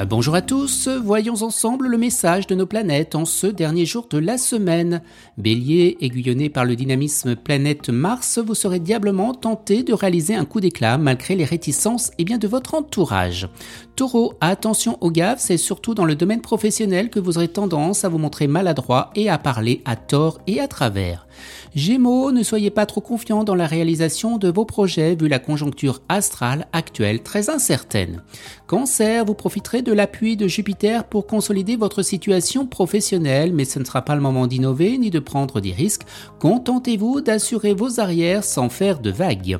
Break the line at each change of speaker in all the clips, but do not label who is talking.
Euh, bonjour à tous, voyons ensemble le message de nos planètes en ce dernier jour de la semaine. Bélier, aiguillonné par le dynamisme planète Mars, vous serez diablement tenté de réaliser un coup d'éclat malgré les réticences et bien de votre entourage. Taureau, attention aux gaffes, c'est surtout dans le domaine professionnel que vous aurez tendance à vous montrer maladroit et à parler à tort et à travers. Gémeaux, ne soyez pas trop confiants dans la réalisation de vos projets vu la conjoncture astrale actuelle très incertaine. Cancer, vous profiterez de l'appui de Jupiter pour consolider votre situation professionnelle, mais ce ne sera pas le moment d'innover ni de prendre des risques. Contentez-vous d'assurer vos arrières sans faire de vagues.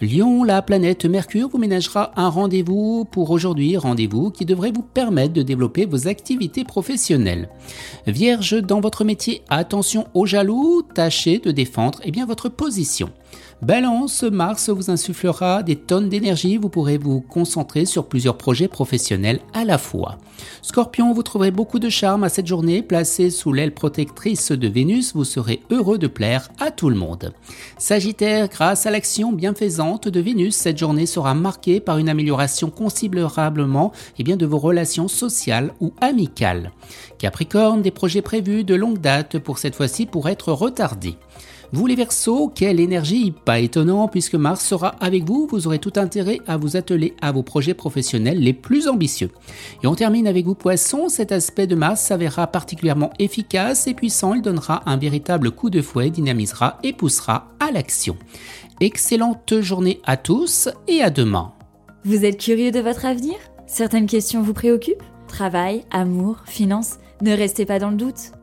Lion, la planète Mercure vous ménagera un rendez-vous pour aujourd'hui, rendez-vous qui devrait vous permettre de développer vos activités professionnelles. Vierge, dans votre métier, attention aux jaloux, tâchez de défendre eh bien, votre position. Balance, Mars vous insufflera des tonnes d'énergie, vous pourrez vous concentrer sur plusieurs projets professionnels à fois. Scorpion, vous trouverez beaucoup de charme à cette journée, placé sous l'aile protectrice de Vénus, vous serez heureux de plaire à tout le monde. Sagittaire, grâce à l'action bienfaisante de Vénus, cette journée sera marquée par une amélioration considérablement eh bien, de vos relations sociales ou amicales. Capricorne, des projets prévus de longue date pour cette fois-ci pour être retardés. Vous les Verseaux, quelle énergie Pas étonnant puisque Mars sera avec vous, vous aurez tout intérêt à vous atteler à vos projets professionnels les plus ambitieux. Et on termine avec vous Poissons, cet aspect de Mars s'avérera particulièrement efficace et puissant, il donnera un véritable coup de fouet, dynamisera et poussera à l'action. Excellente journée à tous et à demain.
Vous êtes curieux de votre avenir? Certaines questions vous préoccupent? Travail, amour, finances? Ne restez pas dans le doute